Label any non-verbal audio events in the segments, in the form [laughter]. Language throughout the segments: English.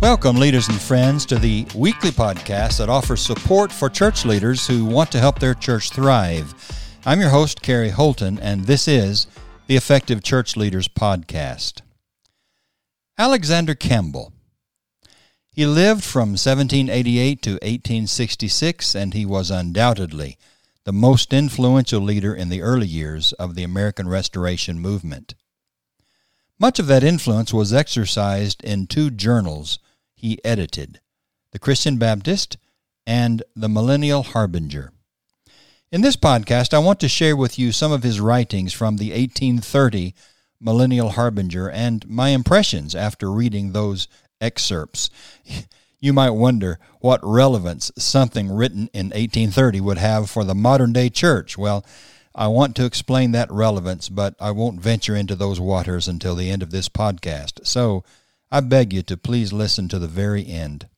Welcome, leaders and friends, to the weekly podcast that offers support for church leaders who want to help their church thrive. I'm your host, Kerry Holton, and this is the Effective Church Leaders Podcast. Alexander Campbell. He lived from 1788 to 1866, and he was undoubtedly the most influential leader in the early years of the American Restoration movement. Much of that influence was exercised in two journals he edited The Christian Baptist and The Millennial Harbinger. In this podcast, I want to share with you some of his writings from the 1830 Millennial Harbinger and my impressions after reading those excerpts. [laughs] You might wonder what relevance something written in 1830 would have for the modern day church. Well, I want to explain that relevance, but I won't venture into those waters until the end of this podcast. So I beg you to please listen to the very end.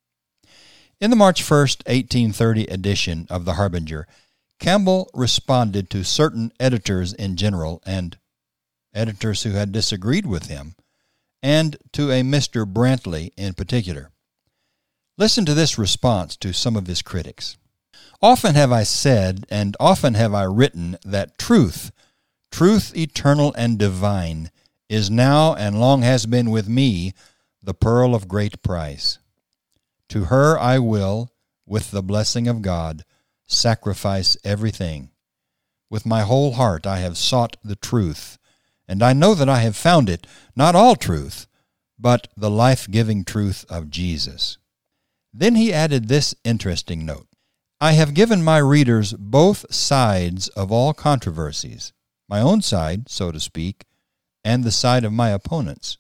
In the March 1st, 1830 edition of the Harbinger, Campbell responded to certain editors in general and editors who had disagreed with him, and to a Mr. Brantley in particular. Listen to this response to some of his critics. Often have I said, and often have I written, that truth, truth eternal and divine, is now and long has been with me the pearl of great price. To her I will, with the blessing of God, sacrifice everything. With my whole heart I have sought the truth, and I know that I have found it, not all truth, but the life giving truth of Jesus. Then he added this interesting note I have given my readers both sides of all controversies, my own side, so to speak, and the side of my opponents.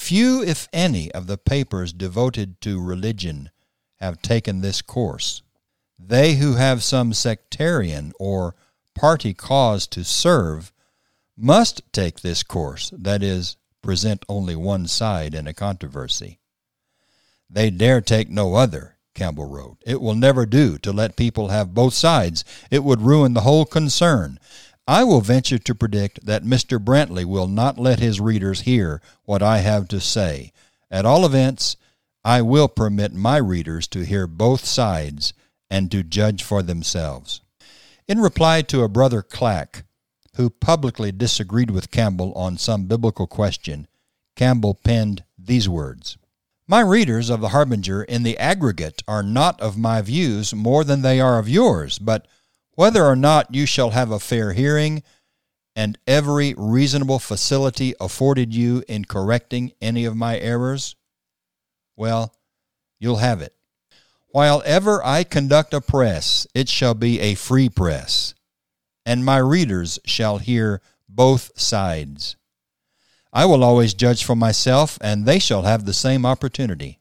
Few, if any, of the papers devoted to religion have taken this course. They who have some sectarian or party cause to serve must take this course, that is, present only one side in a controversy. They dare take no other, Campbell wrote. It will never do to let people have both sides. It would ruin the whole concern. I will venture to predict that Mr. Brantley will not let his readers hear what I have to say. At all events, I will permit my readers to hear both sides and to judge for themselves. In reply to a brother Clack, who publicly disagreed with Campbell on some biblical question, Campbell penned these words My readers of the Harbinger in the aggregate are not of my views more than they are of yours, but whether or not you shall have a fair hearing and every reasonable facility afforded you in correcting any of my errors? Well, you'll have it. While ever I conduct a press, it shall be a free press, and my readers shall hear both sides. I will always judge for myself, and they shall have the same opportunity.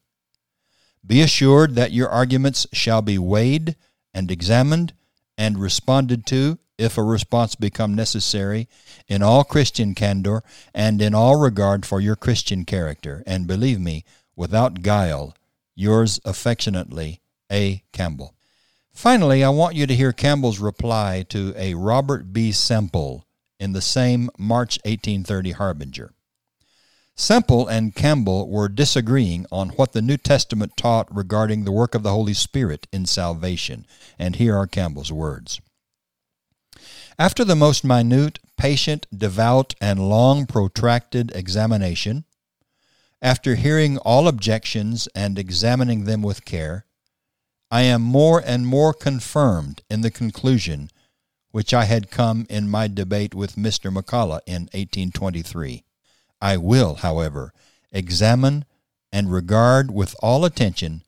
Be assured that your arguments shall be weighed and examined and responded to, if a response become necessary, in all Christian candor and in all regard for your Christian character, and believe me, without guile, yours affectionately, A. Campbell. Finally, I want you to hear Campbell's reply to a Robert B. Semple in the same March 1830 Harbinger. Semple and Campbell were disagreeing on what the New Testament taught regarding the work of the Holy Spirit in salvation, and here are Campbell's words. After the most minute, patient, devout, and long protracted examination, after hearing all objections and examining them with care, I am more and more confirmed in the conclusion which I had come in my debate with Mr. McCalla in 1823 I will, however, examine and regard with all attention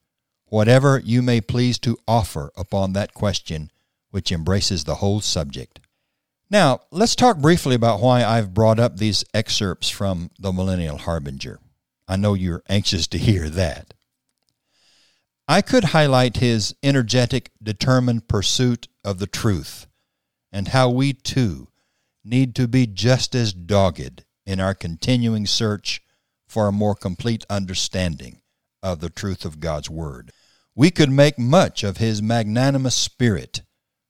whatever you may please to offer upon that question which embraces the whole subject. Now, let's talk briefly about why I've brought up these excerpts from the Millennial Harbinger. I know you're anxious to hear that. I could highlight his energetic, determined pursuit of the truth and how we too need to be just as dogged in our continuing search for a more complete understanding of the truth of God's Word. We could make much of his magnanimous spirit,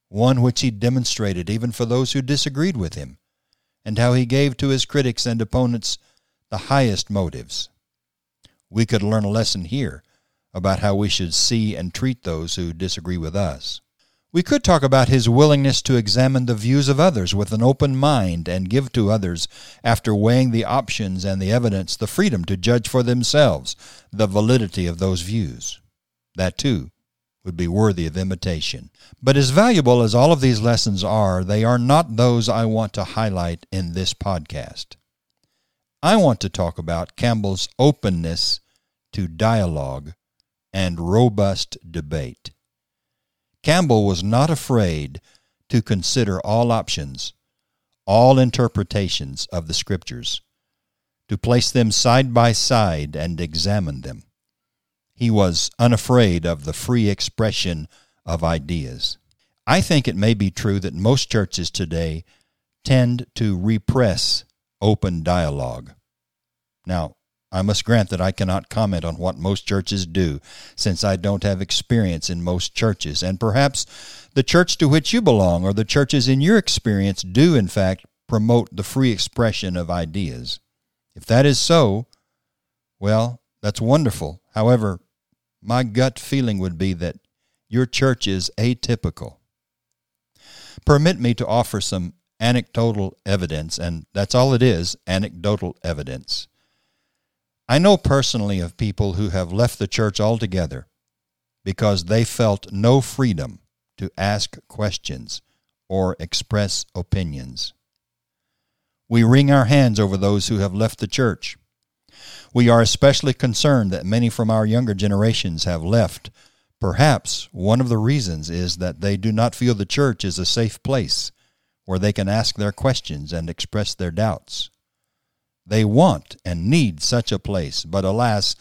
one which he demonstrated even for those who disagreed with him, and how he gave to his critics and opponents the highest motives. we could learn a lesson here about how we should see and treat those who disagree with us. We could talk about his willingness to examine the views of others with an open mind and give to others, after weighing the options and the evidence, the freedom to judge for themselves the validity of those views. That, too, would be worthy of imitation. But as valuable as all of these lessons are, they are not those I want to highlight in this podcast. I want to talk about Campbell's openness to dialogue and robust debate. Campbell was not afraid to consider all options, all interpretations of the Scriptures, to place them side by side and examine them. He was unafraid of the free expression of ideas. I think it may be true that most churches today tend to repress open dialogue. Now, I must grant that I cannot comment on what most churches do, since I don't have experience in most churches, and perhaps the church to which you belong or the churches in your experience do, in fact, promote the free expression of ideas. If that is so, well, that's wonderful. However, my gut feeling would be that your church is atypical. Permit me to offer some anecdotal evidence, and that's all it is anecdotal evidence. I know personally of people who have left the church altogether because they felt no freedom to ask questions or express opinions. We wring our hands over those who have left the church. We are especially concerned that many from our younger generations have left. Perhaps one of the reasons is that they do not feel the church is a safe place where they can ask their questions and express their doubts. They want and need such a place, but alas,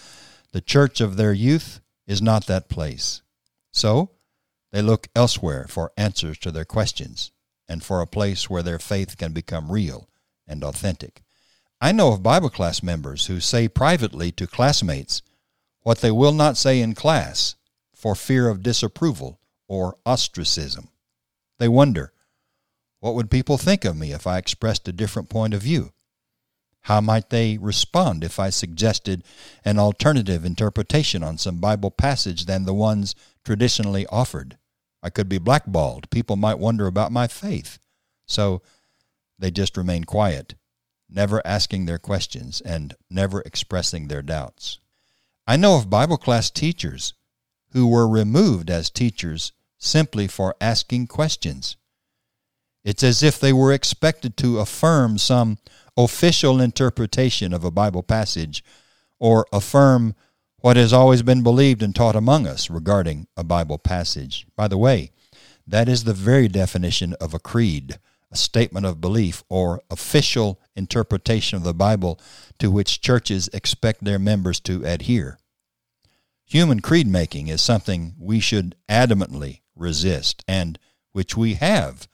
the church of their youth is not that place. So they look elsewhere for answers to their questions and for a place where their faith can become real and authentic. I know of Bible class members who say privately to classmates what they will not say in class for fear of disapproval or ostracism. They wonder, what would people think of me if I expressed a different point of view? How might they respond if I suggested an alternative interpretation on some Bible passage than the ones traditionally offered? I could be blackballed. People might wonder about my faith. So they just remain quiet, never asking their questions and never expressing their doubts. I know of Bible class teachers who were removed as teachers simply for asking questions. It's as if they were expected to affirm some official interpretation of a Bible passage or affirm what has always been believed and taught among us regarding a Bible passage. By the way, that is the very definition of a creed, a statement of belief or official interpretation of the Bible to which churches expect their members to adhere. Human creed making is something we should adamantly resist and which we have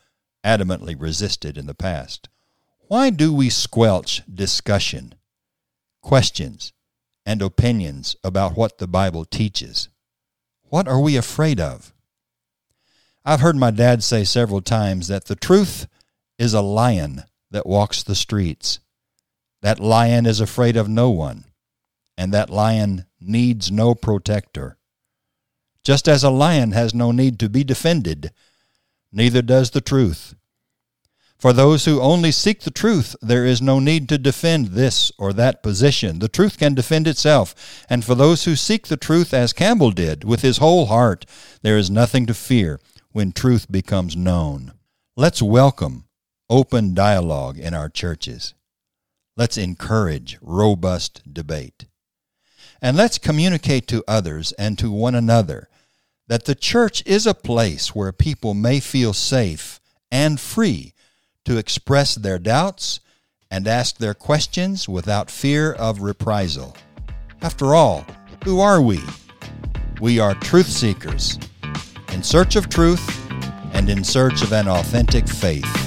adamantly resisted in the past. Why do we squelch discussion, questions, and opinions about what the Bible teaches? What are we afraid of? I've heard my dad say several times that the truth is a lion that walks the streets. That lion is afraid of no one, and that lion needs no protector. Just as a lion has no need to be defended, neither does the truth. For those who only seek the truth, there is no need to defend this or that position. The truth can defend itself. And for those who seek the truth, as Campbell did, with his whole heart, there is nothing to fear when truth becomes known. Let's welcome open dialogue in our churches. Let's encourage robust debate. And let's communicate to others and to one another that the church is a place where people may feel safe and free to express their doubts and ask their questions without fear of reprisal. After all, who are we? We are truth seekers, in search of truth and in search of an authentic faith.